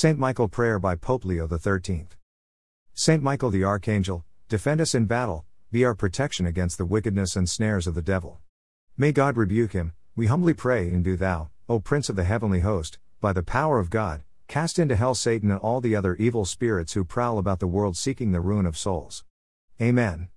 Saint Michael Prayer by Pope Leo XIII. Saint Michael the Archangel, defend us in battle, be our protection against the wickedness and snares of the devil. May God rebuke him, we humbly pray, and do thou, O Prince of the heavenly host, by the power of God, cast into hell Satan and all the other evil spirits who prowl about the world seeking the ruin of souls. Amen.